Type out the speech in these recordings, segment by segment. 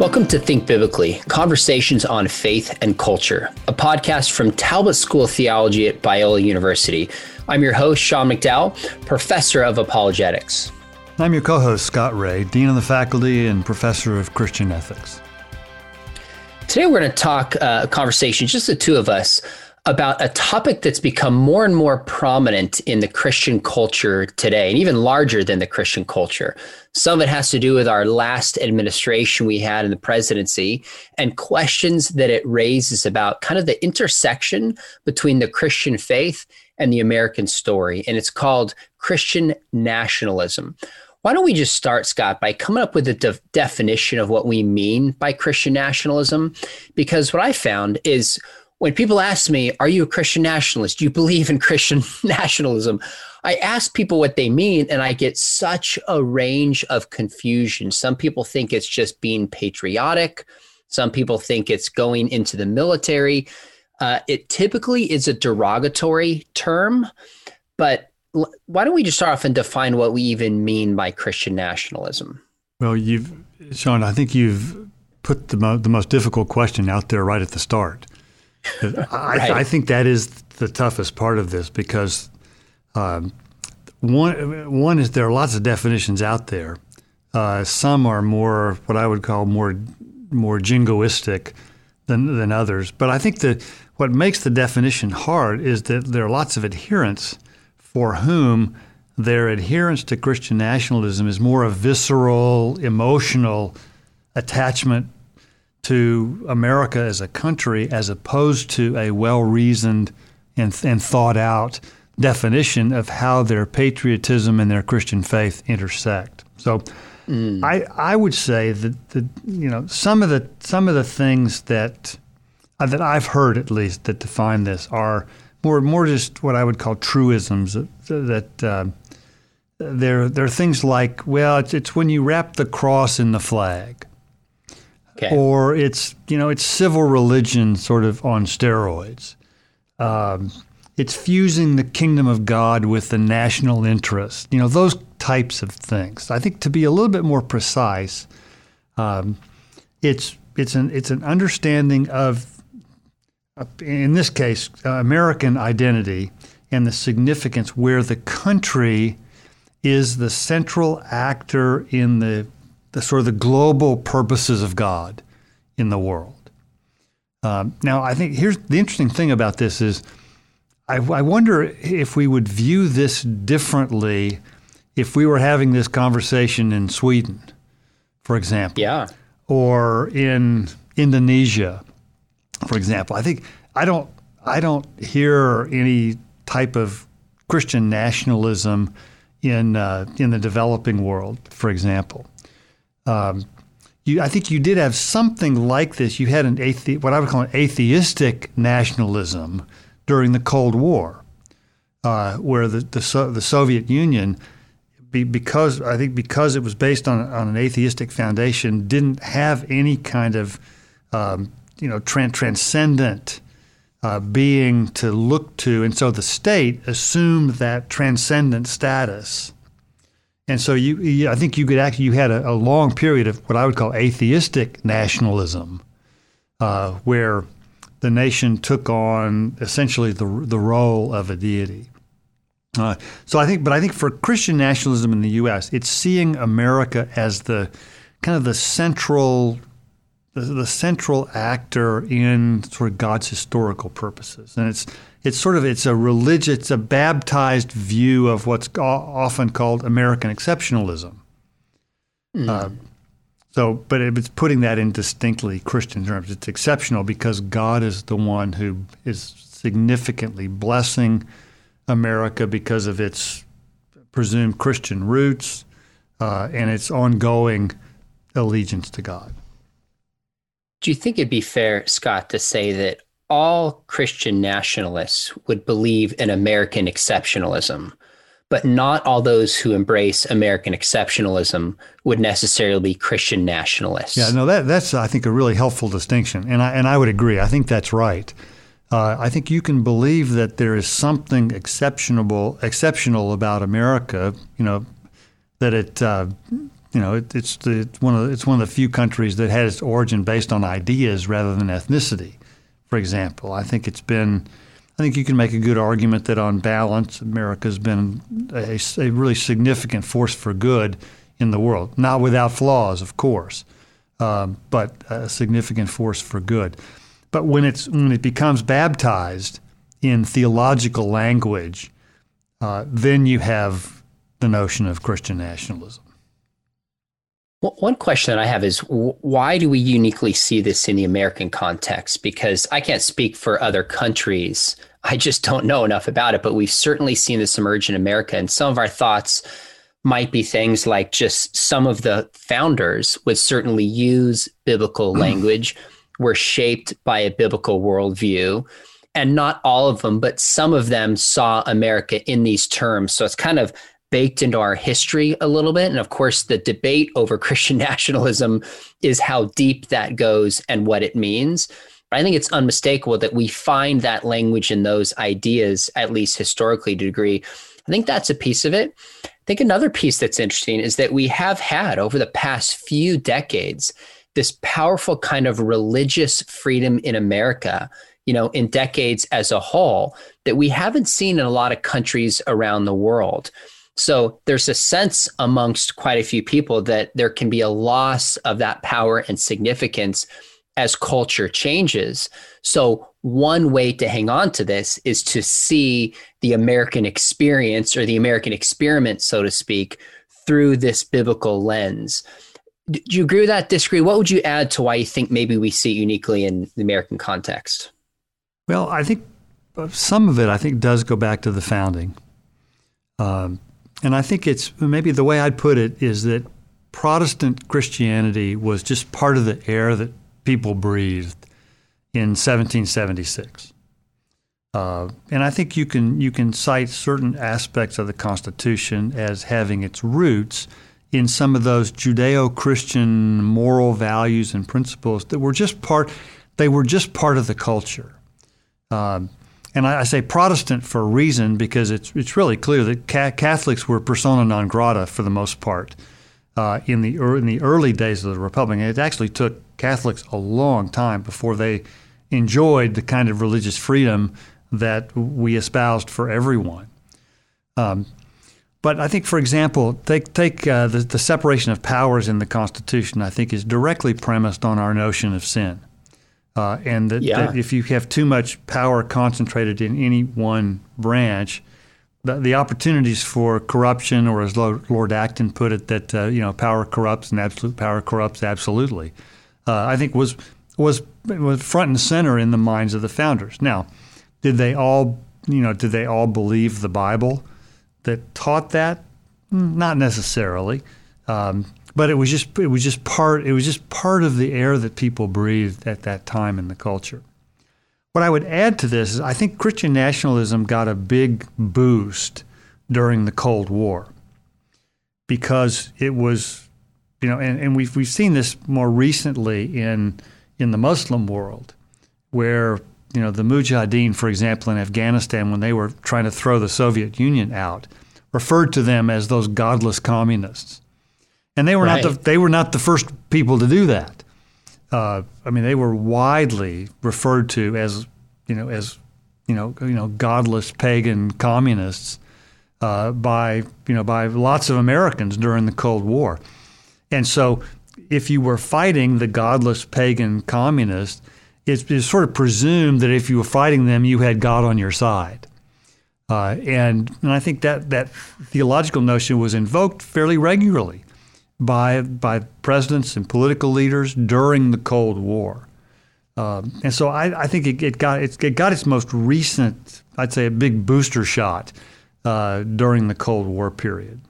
Welcome to Think Biblically Conversations on Faith and Culture, a podcast from Talbot School of Theology at Biola University. I'm your host, Sean McDowell, professor of apologetics. I'm your co host, Scott Rae, Dean of the Faculty and Professor of Christian Ethics. Today, we're going to talk uh, a conversation, just the two of us, about a topic that's become more and more prominent in the Christian culture today, and even larger than the Christian culture. Some of it has to do with our last administration we had in the presidency and questions that it raises about kind of the intersection between the Christian faith and the American story. And it's called Christian nationalism. Why don't we just start, Scott, by coming up with a de- definition of what we mean by Christian nationalism? Because what I found is when people ask me, Are you a Christian nationalist? Do you believe in Christian nationalism? I ask people what they mean, and I get such a range of confusion. Some people think it's just being patriotic, some people think it's going into the military. Uh, it typically is a derogatory term, but l- why don't we just start off and define what we even mean by Christian nationalism? Well, you've, Sean, I think you've put the, mo- the most difficult question out there right at the start. I, right. I, think that is the toughest part of this because um, one one is there are lots of definitions out there. Uh, some are more what I would call more more jingoistic than than others. But I think that what makes the definition hard is that there are lots of adherents for whom their adherence to Christian nationalism is more a visceral, emotional attachment to America as a country as opposed to a well reasoned and, and thought out definition of how their patriotism and their Christian faith intersect. So mm. I, I would say that the, you know some of the some of the things that uh, that I've heard at least that define this are more more just what I would call truisms that, that uh, there there are things like well it's, it's when you wrap the cross in the flag Okay. Or it's you know it's civil religion sort of on steroids. Um, it's fusing the kingdom of God with the national interest. You know those types of things. I think to be a little bit more precise, um, it's it's an it's an understanding of, in this case, uh, American identity and the significance where the country is the central actor in the the sort of the global purposes of God in the world. Um, now, I think here's the interesting thing about this is I, I, wonder if we would view this differently if we were having this conversation in Sweden, for example. Yeah. Or in Indonesia, for example. I think I don't I don't hear any type of Christian nationalism in uh, in the developing world, for example. Um, you, I think you did have something like this. You had an athe- what I would call an atheistic nationalism during the Cold War, uh, where the the, so- the, Soviet Union, be, because I think because it was based on on an atheistic foundation, didn't have any kind of um, you know tran- transcendent uh, being to look to, and so the state assumed that transcendent status and so you, you, I think you could actually, you had a, a, long period of what I would call atheistic nationalism, uh, where the nation took on essentially the, the role of a deity. Uh, so I think, but I think for Christian nationalism in the U.S., it's seeing America as the kind of the central, the, the central actor in sort of God's historical purposes, and it's it's sort of it's a religious, it's a baptized view of what's often called American exceptionalism. Mm. Uh, so, but it's putting that in distinctly Christian terms. It's exceptional because God is the one who is significantly blessing America because of its presumed Christian roots uh, and its ongoing allegiance to God. Do you think it'd be fair, Scott, to say that all Christian nationalists would believe in American exceptionalism, but not all those who embrace American exceptionalism would necessarily be Christian nationalists. Yeah, no, that, that's I think a really helpful distinction, and I and I would agree. I think that's right. Uh, I think you can believe that there is something exceptional exceptional about America. You know, that it uh, you know, it, it's the, it's one of it's one of the few countries that has its origin based on ideas rather than ethnicity. For example, I think it's been. I think you can make a good argument that on balance, America's been a, a really significant force for good in the world. Not without flaws, of course, um, but a significant force for good. But when it's when it becomes baptized in theological language, uh, then you have the notion of Christian nationalism. One question that I have is why do we uniquely see this in the American context? Because I can't speak for other countries. I just don't know enough about it, but we've certainly seen this emerge in America. And some of our thoughts might be things like just some of the founders would certainly use biblical language, were shaped by a biblical worldview. And not all of them, but some of them saw America in these terms. So it's kind of baked into our history a little bit. And of course, the debate over Christian nationalism is how deep that goes and what it means. But I think it's unmistakable that we find that language in those ideas, at least historically to a degree. I think that's a piece of it. I think another piece that's interesting is that we have had over the past few decades this powerful kind of religious freedom in America, you know, in decades as a whole, that we haven't seen in a lot of countries around the world. So there's a sense amongst quite a few people that there can be a loss of that power and significance as culture changes. So one way to hang on to this is to see the American experience or the American experiment, so to speak, through this biblical lens. Do you agree with that? Disagree? What would you add to why you think maybe we see it uniquely in the American context? Well, I think some of it, I think, does go back to the founding. Um, and I think it's maybe the way I'd put it is that Protestant Christianity was just part of the air that people breathed in 1776. Uh, and I think you can you can cite certain aspects of the Constitution as having its roots in some of those Judeo-Christian moral values and principles that were just part. They were just part of the culture. Um, and I, I, say Protestant for a reason because it's it's really clear that ca- Catholics were persona non grata for the most part uh, in the er, in the early days of the Republic. And it actually took Catholics a long time before they enjoyed the kind of religious freedom that we espoused for everyone. Um, but I think, for example, take take uh, the, the separation of powers in the Constitution. I think is directly premised on our notion of sin. Uh, and that, yeah. that, if you have too much power concentrated in any one branch, the, the opportunities for corruption, or as Lord Acton put it, that uh, you know power corrupts and absolute power corrupts absolutely, uh, I think was was was front and center in the minds of the founders. Now, did they all you know did they all believe the Bible that taught that? Not necessarily. Um, but it was just it was just part it was just part of the air that people breathed at that time in the culture. What I would add to this is I think Christian nationalism got a big boost during the Cold War because it was you know and, and we've we've seen this more recently in in the Muslim world where you know the Mujahideen for example in Afghanistan when they were trying to throw the Soviet Union out referred to them as those godless communists and they were right. not the they were not the first people to do that. Uh, I mean, they were widely referred to as you know as you know you know godless pagan communists uh, by you know by lots of Americans during the Cold War, and so if you were fighting the godless pagan communists, it's, it's sort of presumed that if you were fighting them, you had God on your side. Uh, and, and I think that, that theological notion was invoked fairly regularly by by presidents and political leaders during the Cold War. Um, and so I, I think it, it got it, it, got its most recent, I'd say, a big booster shot uh, during the Cold War period.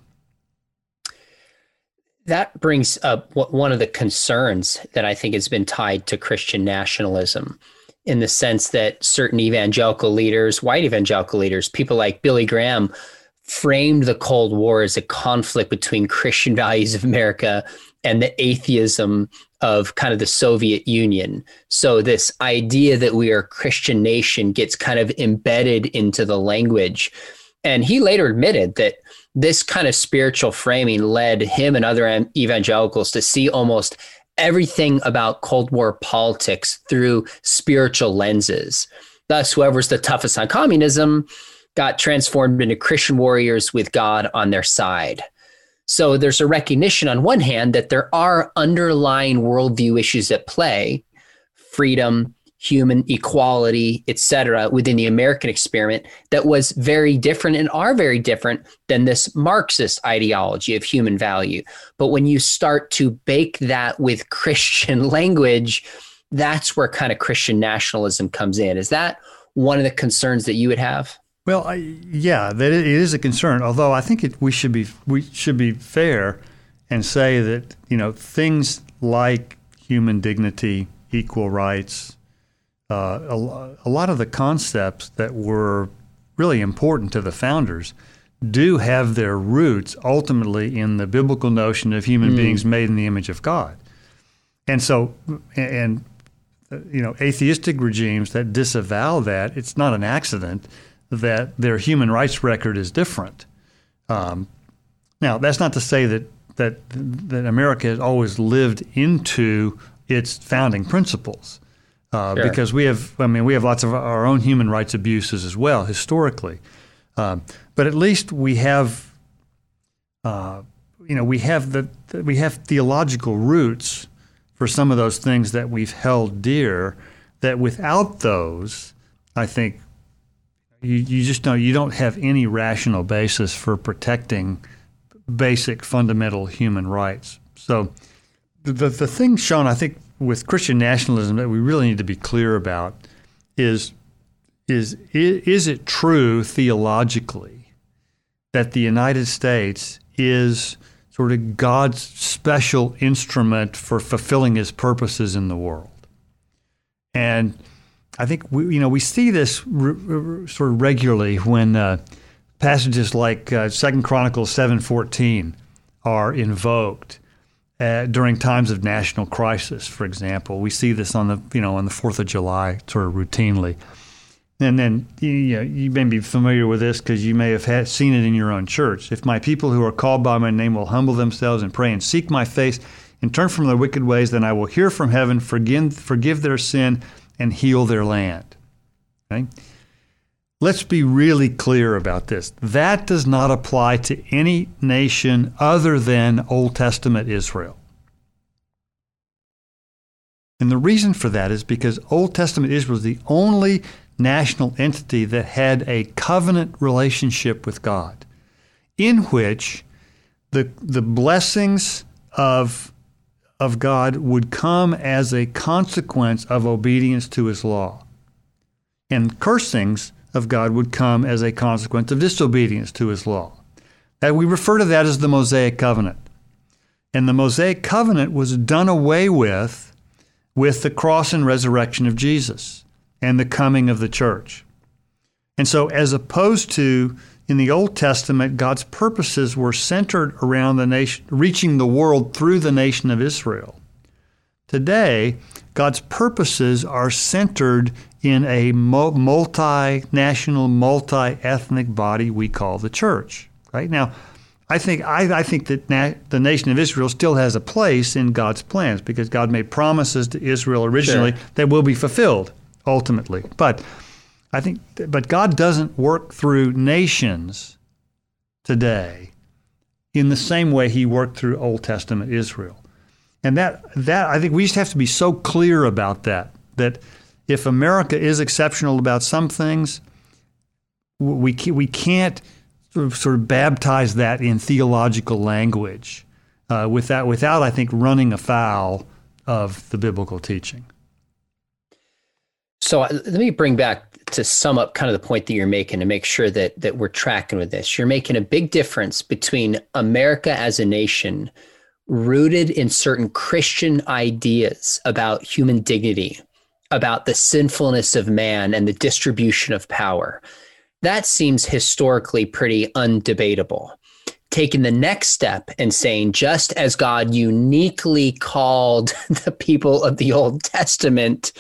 That brings up one of the concerns that I think has been tied to Christian nationalism, in the sense that certain evangelical leaders, white evangelical leaders, people like Billy Graham, framed the Cold War as a conflict between Christian values of America and the atheism of kind of the Soviet Union. So this idea that we are a Christian nation gets kind of embedded into the language. And he later admitted that this kind of spiritual framing led him and other evangelicals to see almost everything about Cold War politics through spiritual lenses. Thus, whoever's the toughest on communism got transformed into Christian warriors with God on their side. So there's a recognition on one hand that there are underlying worldview issues at play freedom, human equality, etc., within the American experiment that was very different and are very different than this Marxist ideology of human value. But when you start to bake that with Christian language, that's where kind of Christian nationalism comes in. Is that one of the concerns that you would have? Well, I, yeah, that it is a concern. Although I think it, we should be we should be fair and say that you know things like human dignity, equal rights, uh, a, a lot of the concepts that were really important to the founders do have their roots ultimately in the biblical notion of human mm. beings made in the image of God. And so, and you know, atheistic regimes that disavow that, it's not an accident that their human rights record is different. Um, now, that's not to say that that that America has always lived into its founding principles. Uh, sure. Because we have, I mean, we have lots of our own human rights abuses as well historically, um, but at least we have, uh, you know, we have the we have theological roots for some of those things that we've held dear. That without those, I think you, you just don't you don't have any rational basis for protecting basic fundamental human rights. So the the thing, Sean, I think with Christian nationalism that we really need to be clear about is is is it true theologically that the United States is sort of God's special instrument for fulfilling His purposes in the world? And I think we you know we see this sort of regularly when uh, passages like uh, Second Chronicles seven fourteen are invoked uh, during times of national crisis, for example. We see this on the you know on the Fourth of July sort of routinely. And then you, know, you may be familiar with this because you may have had, seen it in your own church. If my people who are called by my name will humble themselves and pray and seek my face and turn from their wicked ways, then I will hear from heaven, forgive, forgive their sin, and heal their land. Okay? Let's be really clear about this. That does not apply to any nation other than Old Testament Israel. And the reason for that is because Old Testament Israel is the only national entity that had a covenant relationship with God, in which the, the blessings of, of God would come as a consequence of obedience to his law. And cursings of God would come as a consequence of disobedience to his law. And we refer to that as the Mosaic covenant. And the Mosaic covenant was done away with with the cross and resurrection of Jesus and the coming of the church. And so, as opposed to in the Old Testament, God's purposes were centered around the nation, reaching the world through the nation of Israel. Today, God's purposes are centered in a multinational, multi-ethnic body we call the church. Right now, I think I, I think that na- the nation of Israel still has a place in God's plans because God made promises to Israel originally sure. that will be fulfilled ultimately. But I think, but God doesn't work through nations today in the same way He worked through Old Testament Israel. And that that I think we just have to be so clear about that that if America is exceptional about some things, we we can't sort of baptize that in theological language uh, without without I think running afoul of the biblical teaching. So uh, let me bring back to sum up kind of the point that you're making to make sure that that we're tracking with this. You're making a big difference between America as a nation rooted in certain Christian ideas about human dignity, about the sinfulness of man and the distribution of power. That seems historically pretty undebatable. Taking the next step and saying, just as God uniquely called the people of the Old Testament,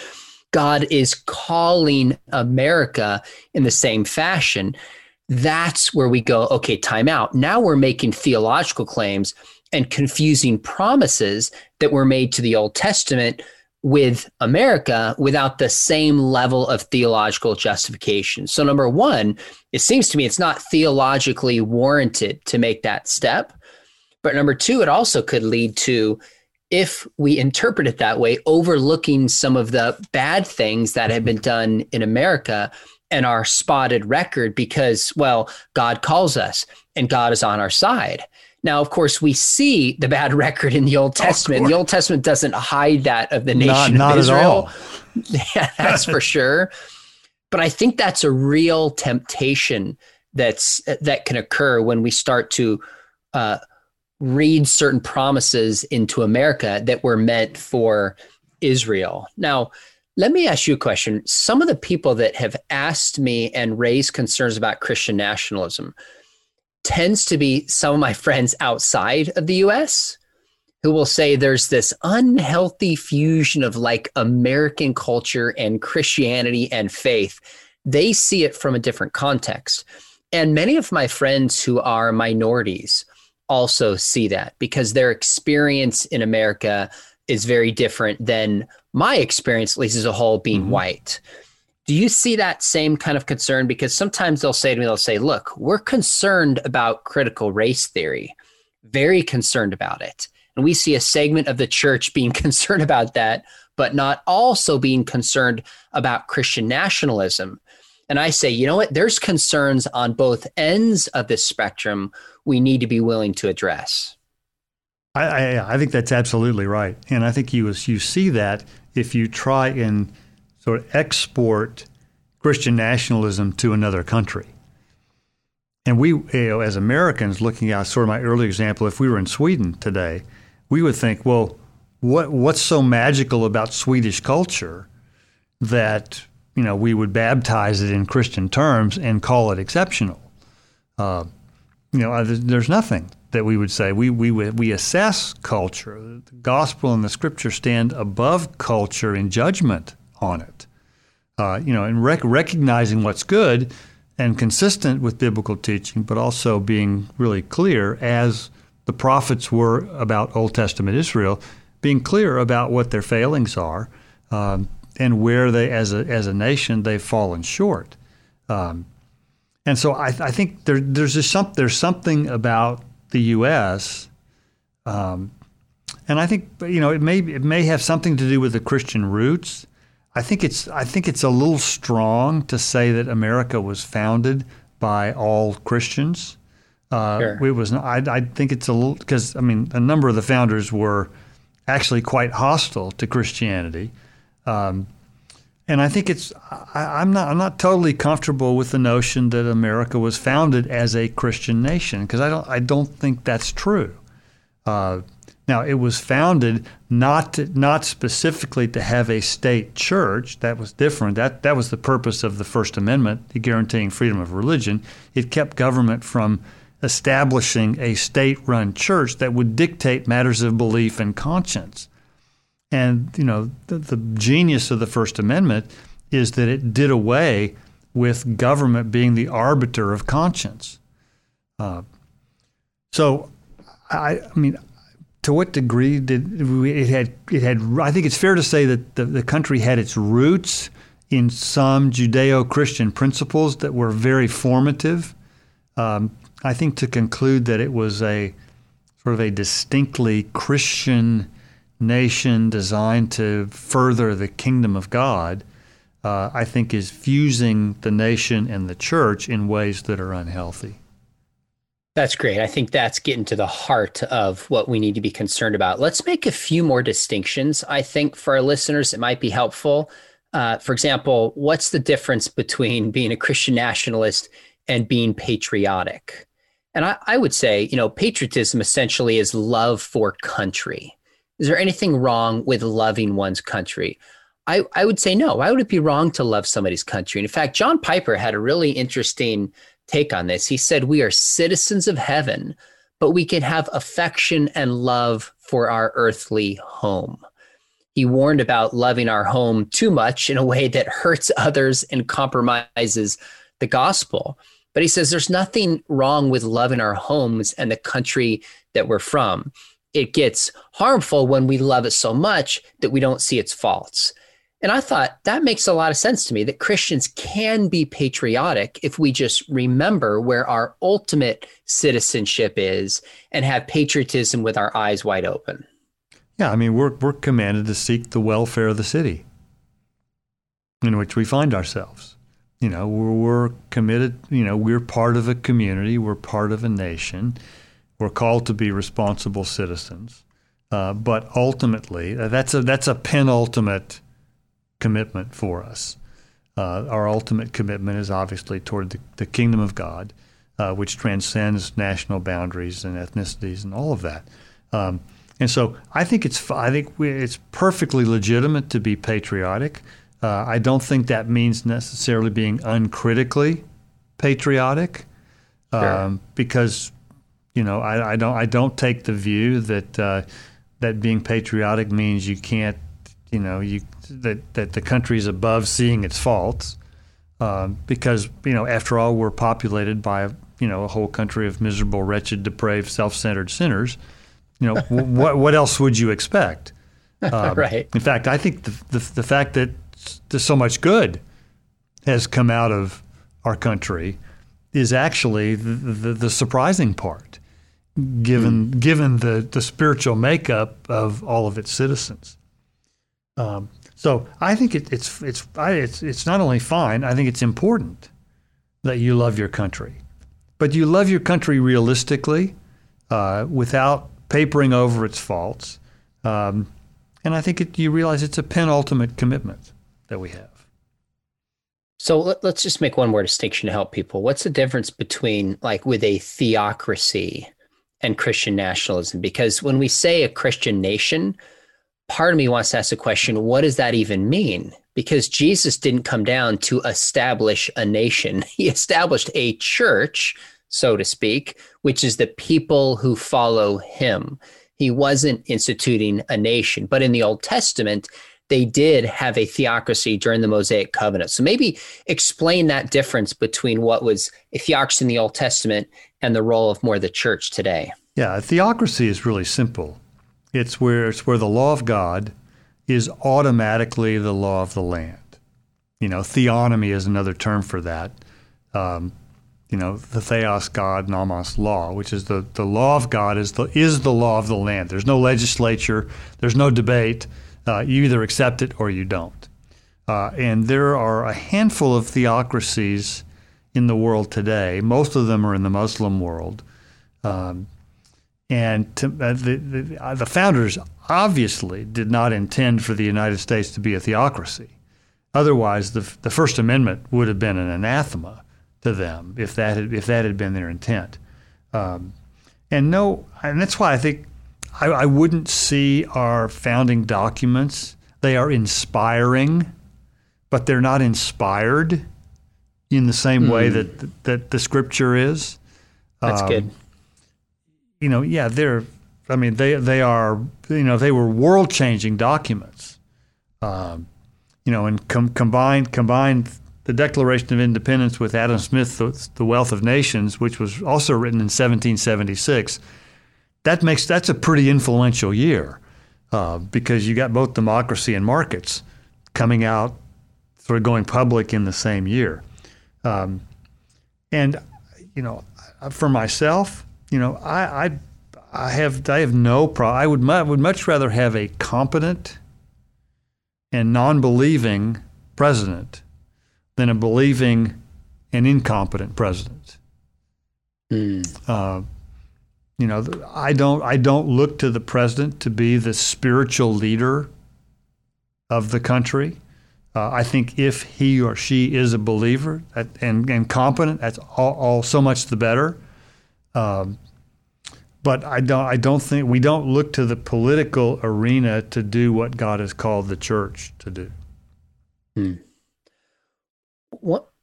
God is calling America in the same fashion. that's where we go, okay, time out. Now we're making theological claims and confusing promises that were made to the Old Testament with America without the same level of theological justification. So, number one, it seems to me it's not theologically warranted to make that step. But number two, it also could lead to, if we interpret it that way, overlooking some of the bad things that have been done in America and our spotted record because, well, God calls us and God is on our side. Now, of course, we see the bad record in the Old Testament. The Old Testament doesn't hide that of the nation not, not of Israel. yeah, that's for sure. But I think that's a real temptation that's that can occur when we start to uh, read certain promises into America that were meant for Israel. Now, let me ask you a question. Some of the people that have asked me and raised concerns about Christian nationalism tends to be some of my friends outside of the US who will say there's this unhealthy fusion of like American culture and Christianity and faith. They see it from a different context. And many of my friends who are minorities also see that because their experience in America is very different than my experience, at least as a whole, being mm-hmm. white. Do you see that same kind of concern? Because sometimes they'll say to me, they'll say, look, we're concerned about critical race theory, very concerned about it. And we see a segment of the church being concerned about that, but not also being concerned about Christian nationalism. And I say, you know what? There's concerns on both ends of this spectrum we need to be willing to address. I, I, I think that's absolutely right, and I think you you see that if you try and sort of export Christian nationalism to another country. And we, you know, as Americans, looking at sort of my early example, if we were in Sweden today, we would think, well, what what's so magical about Swedish culture that you know we would baptize it in Christian terms and call it exceptional? Uh, you know, there's nothing that we would say. We we we assess culture. The gospel and the scripture stand above culture in judgment on it. Uh, you know, and rec- recognizing what's good and consistent with biblical teaching, but also being really clear as the prophets were about Old Testament Israel, being clear about what their failings are um, and where they, as a as a nation, they've fallen short. Um, and so I, I think there, there's just some, there's something about the U.S. Um, and I think you know it may it may have something to do with the Christian roots. I think it's I think it's a little strong to say that America was founded by all Christians. Uh, sure. It was. I, I think it's a little because I mean a number of the founders were actually quite hostile to Christianity. Um, and I think it's I, am not I'm not totally comfortable with the notion that America was founded as a Christian nation because I don't I don't think that's true. Uh, now it was founded not to, not specifically to have a state church. That was different. That that was the purpose of the First Amendment, guaranteeing freedom of religion. It kept government from establishing a state-run church that would dictate matters of belief and conscience. And you know, the, the genius of the First Amendment is that it did away with government being the arbiter of conscience. Uh, so, I, I, mean, to what degree did it had it had? I think it's fair to say that the, the country had its roots in some Judeo-Christian principles that were very formative. Um, I think to conclude that it was a sort of a distinctly Christian nation designed to further the kingdom of God, uh, I think is fusing the nation and the church in ways that are unhealthy. That's great. I think that's getting to the heart of what we need to be concerned about. Let's make a few more distinctions. I think for our listeners, it might be helpful. Uh, for example, what's the difference between being a Christian nationalist and being patriotic? And I, I would say, you know, patriotism essentially is love for country. Is there anything wrong with loving one's country? I, I would say no. Why would it be wrong to love somebody's country? And in fact, John Piper had a really interesting take on this. He said, We are citizens of heaven, but we can have affection and love for our earthly home. He warned about loving our home too much in a way that hurts others and compromises the gospel. But he says there's nothing wrong with loving our homes and the country that we're from. It gets harmful when we love it so much that we don't see its faults. And I thought that makes a lot of sense to me that Christians can be patriotic if we just remember where our ultimate citizenship is and have patriotism with our eyes wide open. Yeah, I mean, we're, we're commanded to seek the welfare of the city in which we find ourselves. You know, we're, we're committed, you know, we're part of a community, we're part of a nation, we're called to be responsible citizens. Uh, but ultimately, uh, that's a, that's a penultimate commitment for us. Uh, our ultimate commitment is obviously toward the, the kingdom of God, uh, which transcends national boundaries and ethnicities and all of that. Um, and so I think it's I think we, it's perfectly legitimate to be patriotic. Uh, I don't think that means necessarily being uncritically patriotic, sure. um, because you know I, I, don't I don't take the view that uh, that being patriotic means you can't you know you that that the country is above seeing its faults, um, because you know after all we're populated by you know a whole country of miserable, wretched, depraved, self-centered sinners you know, what what else would you expect? Um, right. In fact, I think the, the, the fact that there's so much good has come out of our country is actually the, the, the surprising part, given mm. given the, the spiritual makeup of all of its citizens. Um, so I think it, it's it's I, it's it's not only fine. I think it's important that you love your country, but you love your country realistically, uh, without papering over its faults. Um, and I think it, you realize it's a penultimate commitment that we have. So let, us just make one more distinction to help people. What's the difference between, like, with a theocracy and Christian nationalism? Because when we say a Christian nation, part of me wants to ask the question what does that even mean? Because Jesus didn't come down to establish a nation, he established a church so to speak, which is the people who follow him. He wasn't instituting a nation, but in the Old Testament, they did have a theocracy during the Mosaic covenant. So maybe explain that difference between what was a theocracy in the Old Testament and the role of more the church today. Yeah, a theocracy is really simple. It's where it's where the law of God is automatically the law of the land. You know, theonomy is another term for that. Um, you know, the theos God, nomos law, which is the, the law of God is the is the law of the land. There's no legislature, there's no debate. Uh, you either accept it or you don't. Uh, and there are a handful of theocracies in the world today. Most of them are in the Muslim world. Um, and to, uh, the, the, uh, the founders obviously did not intend for the United States to be a theocracy. Otherwise, the, the First Amendment would have been an anathema to them if that had, if that had been their intent. Um, and no, and that's why I think I, I, wouldn't see our founding documents. They are inspiring, but they're not inspired in the same mm. way hmm. that that the Scripture is. That's um, good. You know, yeah, they're. I mean, they they are. You know, they were world changing documents. Um, you know, and com- combined combined the Declaration of Independence with Adam Smith, the, the, Wealth of Nations, which was also written in 1776, that makes that's a pretty influential year uh, because you got both democracy and markets coming out, sort of going public in the same year. Um, and you know, for myself, you know, I, I, I have I have no problem. I would I would much rather have a competent and non-believing president than a believing and incompetent president. Mm. Uh, you know, I don't I don't look to the president to be the spiritual leader of the country. Uh, I think if he or she is a believer and, and competent, that's all, all so much the better. Um, but I don't I don't think we don't look to the political arena to do what God has called the church to do. Hmm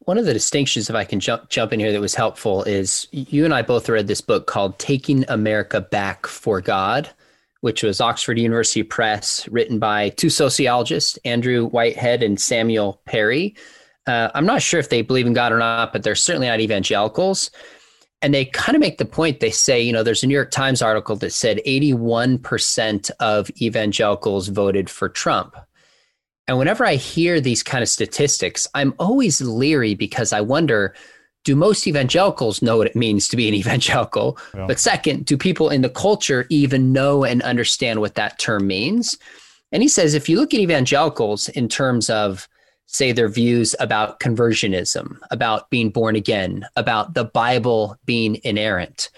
one of the distinctions, if I can jump jump in here, that was helpful is you and I both read this book called "Taking America Back for God," which was Oxford University Press, written by two sociologists, Andrew Whitehead and Samuel Perry. Uh, I'm not sure if they believe in God or not, but they're certainly not evangelicals. And they kind of make the point. They say, you know, there's a New York Times article that said 81% of evangelicals voted for Trump. And whenever I hear these kind of statistics, I'm always leery because I wonder do most evangelicals know what it means to be an evangelical? Yeah. But second, do people in the culture even know and understand what that term means? And he says if you look at evangelicals in terms of, say, their views about conversionism, about being born again, about the Bible being inerrant,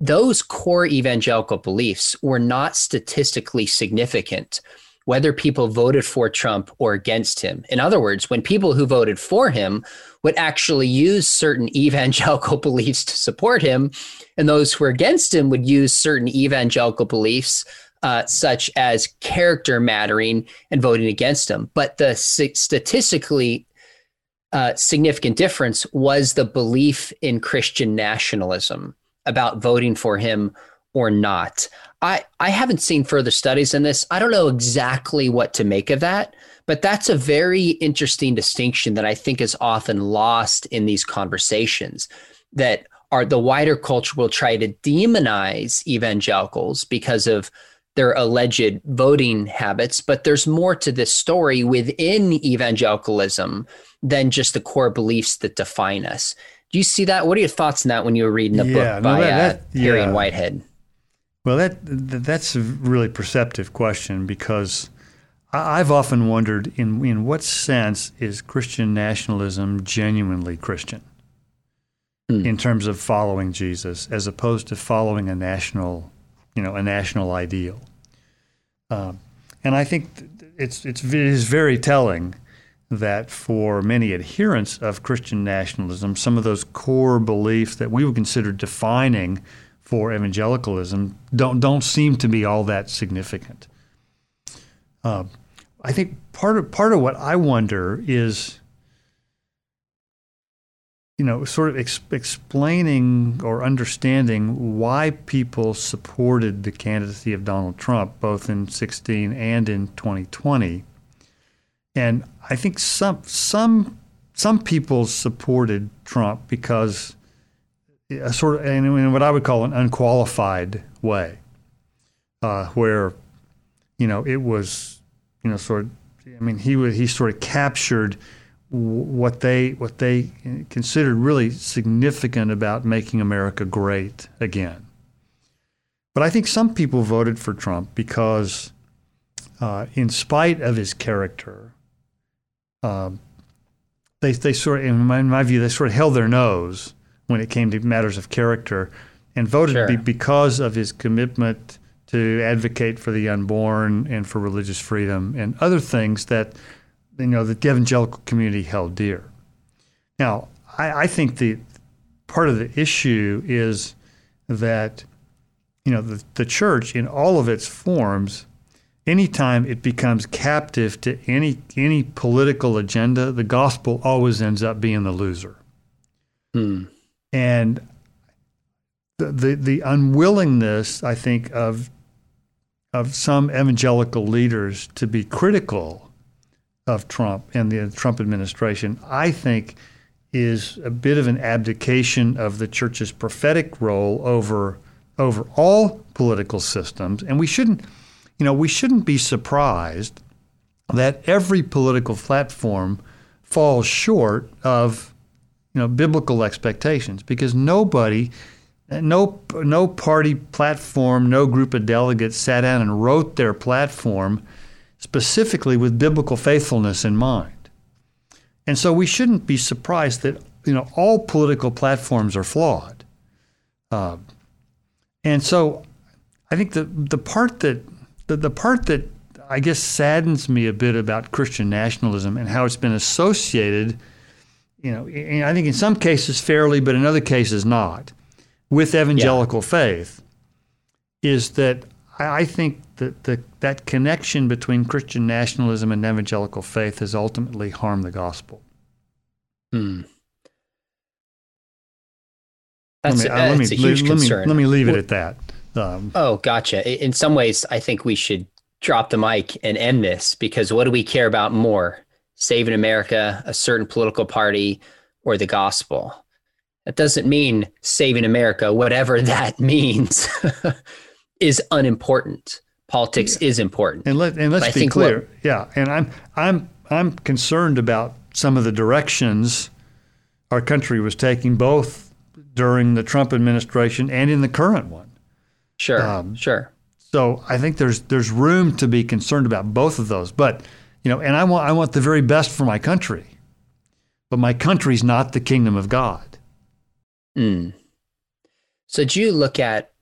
those core evangelical beliefs were not statistically significant whether people voted for Trump or against him. In other words, when people who voted for him would actually use certain evangelical beliefs to support him, and those who were against him would use certain evangelical beliefs. Uh, such as character mattering and voting against him. But the statistically uh, significant difference was the belief in Christian nationalism about voting for him or not. I, I haven't seen further studies in this. I don't know exactly what to make of that, but that's a very interesting distinction that I think is often lost in these conversations that are the wider culture will try to demonize evangelicals because of their alleged voting habits, but there's more to this story within evangelicalism than just the core beliefs that define us. Do you see that? What are your thoughts on that when you were reading the yeah, book by no, that, uh, Perry yeah. and Whitehead? Well, that that's a really perceptive question because I've often wondered in in what sense is Christian nationalism genuinely Christian mm. in terms of following Jesus as opposed to following a national, you know, a national ideal. Um, and I think it's it's it is very telling that for many adherents of Christian nationalism, some of those core beliefs that we would consider defining for evangelicalism don't don't seem to be all that significant. Uh, I think part of part of what I wonder is, you know, sort of ex- explaining or understanding why people supported the candidacy of Donald Trump both in 16 and in 2020. And I think some some some people supported Trump because a sort of in what I would call an unqualified way, uh, where you know it was you know sort of I mean he was he sort of captured what they what they considered really significant about making America great again. But I think some people voted for Trump because, uh, in spite of his character, uh, they they sort of, in my, in my view, they sort of held their nose when it came to matters of character, and voted sure. be, because of his commitment to advocate for the unborn and for religious freedom and other things that you know the evangelical community held dear. Now, I, I think the part of the issue is that you know the, the church in all of its forms anytime it becomes captive to any any political agenda the gospel always ends up being the loser hmm and the, the, the unwillingness, I think, of of some evangelical leaders to be critical of Trump and the Trump administration, I think, is a bit of an abdication of the church's prophetic role over over all political systems. And we shouldn't, you know, we shouldn't be surprised that every political platform falls short of you know, biblical expectations because nobody, no, no party platform, no group of delegates sat down and wrote their platform specifically with biblical faithfulness in mind. And so we shouldn't be surprised that you know all political platforms are flawed. Uh, and so I think the the part that the, the part that I guess saddens me a bit about Christian nationalism and how it's been associated you know, I think in some cases fairly, but in other cases not, with evangelical yeah. faith, is that I think that the, that connection between Christian nationalism and evangelical faith has ultimately harmed the gospel. Hmm. That's, let me, uh, that's a huge let concern. Me, let me leave it at that. Um, oh, gotcha. In some ways, I think we should drop the mic and end this because what do we care about more? Saving America, a certain political party, or the gospel. That doesn't mean saving America, whatever that means, is unimportant. Politics yeah. is important. And let and let's be clear. What, yeah, and I'm I'm I'm concerned about some of the directions our country was taking, both during the Trump administration and in the current one. Sure, um, sure. So I think there's there's room to be concerned about both of those. But you know, and I want I want the very best for my country, but my country's not the kingdom of God. Mm. So do you look at,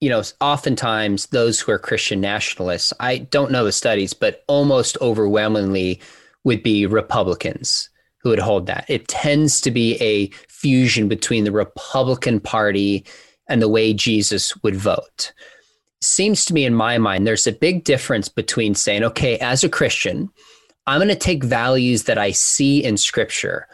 you know, oftentimes those who are Christian nationalists, I don't know the studies, but almost overwhelmingly would be Republicans who would hold that. It tends to be a fusion between the Republican Party and the way Jesus would vote. Seems to me, in my mind, there's a big difference between saying, okay, as a Christian, I'm going to take values that I see in Scripture,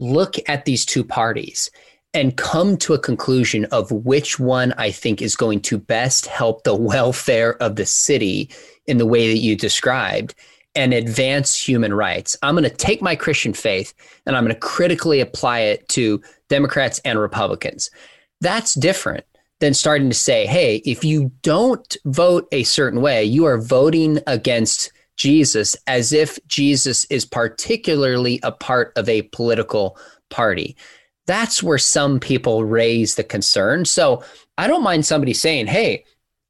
look at these two parties, and come to a conclusion of which one I think is going to best help the welfare of the city in the way that you described and advance human rights. I'm going to take my Christian faith and I'm going to critically apply it to Democrats and Republicans. That's different than starting to say, hey, if you don't vote a certain way, you are voting against Jesus as if Jesus is particularly a part of a political party. That's where some people raise the concern. So I don't mind somebody saying, hey,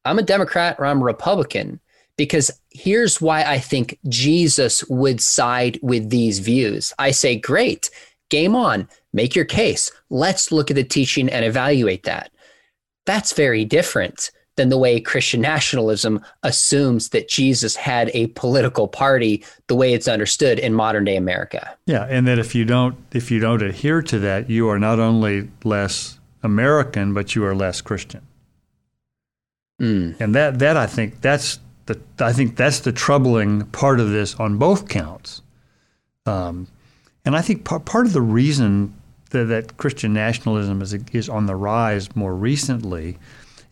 I'm a Democrat or I'm a Republican because here's why I think Jesus would side with these views. I say, great, game on, make your case. Let's look at the teaching and evaluate that. That's very different than the way Christian nationalism assumes that Jesus had a political party the way it's understood in modern day America. Yeah, and that if you don't if you don't adhere to that, you are not only less American, but you are less Christian. Mm. And that that I think that's the, I think that's the troubling part of this on both counts. Um, and I think part, part of the reason that, that Christian nationalism is, is on the rise more recently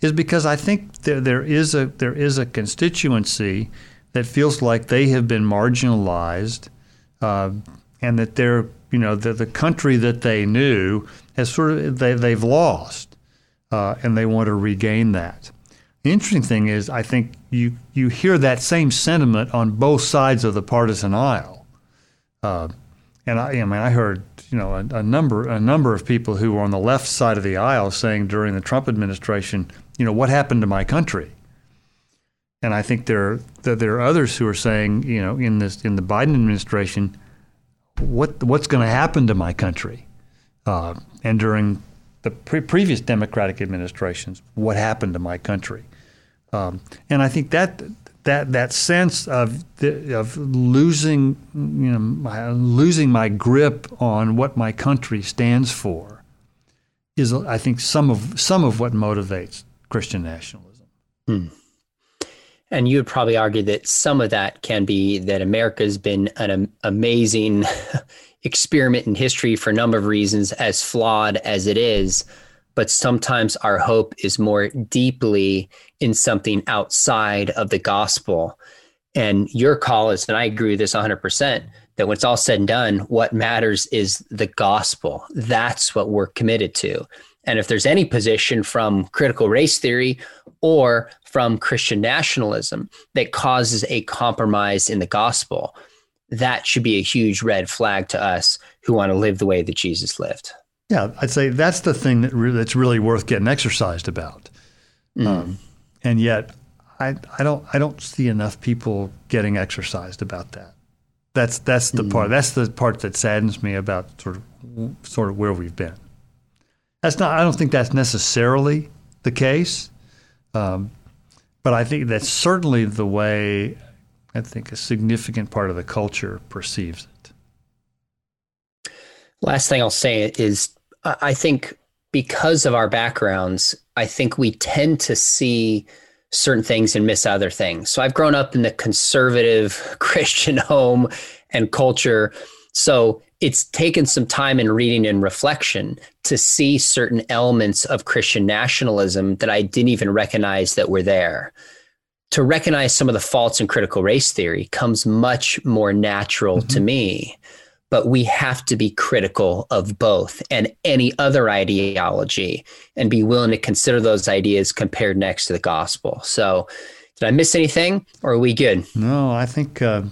is because I think there, there is a there is a constituency that feels like they have been marginalized, uh, and that they're you know the, the country that they knew has sort of they they've lost, uh, and they want to regain that. The interesting thing is, I think you you hear that same sentiment on both sides of the partisan aisle. Uh, and I, I mean, I heard you know a, a, number a number of people who were on the left side of the aisle saying during the Trump administration, you know, what happened to my country? And I think there that there are others who are saying, you know, in this in the Biden administration, what what's going to happen to my country? Uh, and during the pre- previous Democratic administrations, what happened to my country? Um, and I think that that that sense of the, of losing you know my, losing my grip on what my country stands for is I think some of some of what motivates Christian nationalism. Hmm. And you would probably argue that some of that can be that America has been an amazing experiment in history for a number of reasons, as flawed as it is but sometimes our hope is more deeply in something outside of the gospel. And your call is, and I agree with this 100%, that when it's all said and done, what matters is the gospel. That's what we're committed to. And if there's any position from critical race theory or from Christian nationalism that causes a compromise in the gospel, that should be a huge red flag to us who want to live the way that Jesus lived. Yeah, I'd say that's the thing that re- that's really worth getting exercised about. Mm. Um, and yet, I, I don't I don't see enough people getting exercised about that. That's that's the mm. part that's the part that saddens me about sort of sort of where we've been. That's not I don't think that's necessarily the case, um, but I think that's certainly the way I think a significant part of the culture perceives it. Last thing I'll say is I think because of our backgrounds, I think we tend to see certain things and miss other things. So I've grown up in the conservative Christian home and culture. So it's taken some time in reading and reflection to see certain elements of Christian nationalism that I didn't even recognize that were there. to recognize some of the faults in critical race theory comes much more natural mm-hmm. to me. But we have to be critical of both and any other ideology and be willing to consider those ideas compared next to the gospel. So, did I miss anything or are we good? No, I think, uh,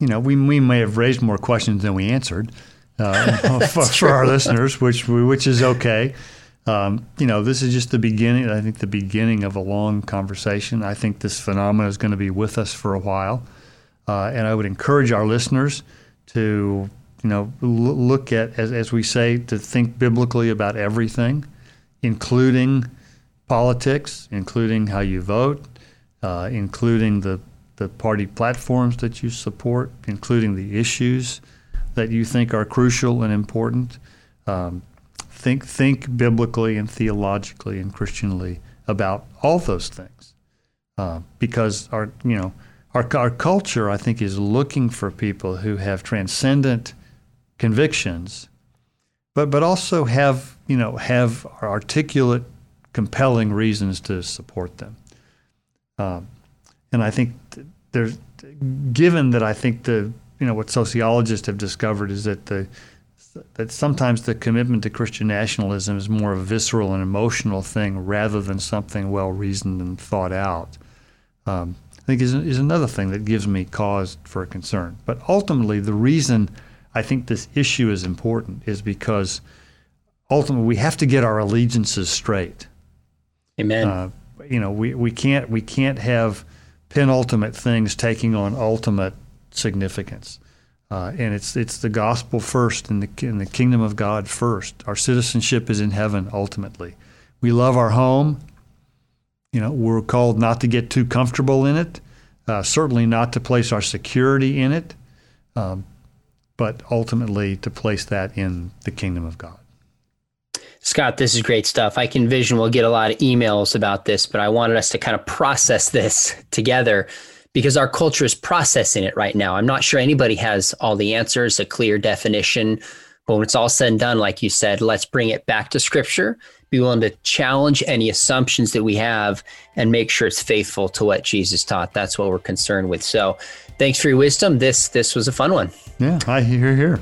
you know, we, we may have raised more questions than we answered uh, for, for, our listeners, which, which is okay. Um, you know, this is just the beginning. I think the beginning of a long conversation. I think this phenomenon is going to be with us for a while, uh, and I would encourage our listeners to, you know, l- look at as, as we say to think biblically about everything, including politics, including how you vote, uh, including the the party platforms that you support, including the issues that you think are crucial and important. Um, think think biblically and theologically and Christianly about all those things, uh, because our you know our our culture I think is looking for people who have transcendent convictions, but but also have you know have articulate, compelling reasons to support them. Um, and I think there's given that I think the you know what sociologists have discovered is that the that sometimes the commitment to Christian nationalism is more a visceral and emotional thing rather than something well reasoned and thought out. Um, I think is, is another thing that gives me cause for concern. But ultimately, the reason I think this issue is important is because ultimately we have to get our allegiances straight. Amen. Uh, you know, we, we can't we can't have penultimate things taking on ultimate significance. Uh, and it's it's the gospel first and the, and the kingdom of God first. Our citizenship is in heaven ultimately. We love our home. You know, we're called not to get too comfortable in it, uh, certainly not to place our security in it, um, but ultimately to place that in the kingdom of God. Scott, this is great stuff. I can envision we'll get a lot of emails about this, but I wanted us to kind of process this together because our culture is processing it right now. I'm not sure anybody has all the answers, a clear definition. But when it's all said and done, like you said, let's bring it back to scripture, be willing to challenge any assumptions that we have and make sure it's faithful to what Jesus taught. That's what we're concerned with. So thanks for your wisdom. This this was a fun one. Yeah, I hear here.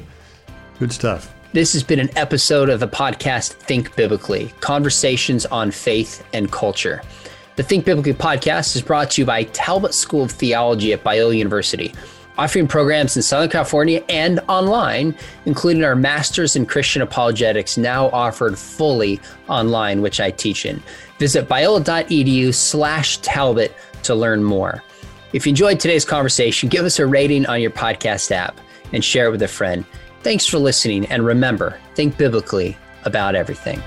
Good stuff. This has been an episode of the podcast Think Biblically Conversations on Faith and Culture. The Think Biblically podcast is brought to you by Talbot School of Theology at Biola University, offering programs in Southern California and online, including our Masters in Christian Apologetics, now offered fully online, which I teach in. Visit biola.edu slash Talbot to learn more. If you enjoyed today's conversation, give us a rating on your podcast app and share it with a friend. Thanks for listening, and remember, think biblically about everything.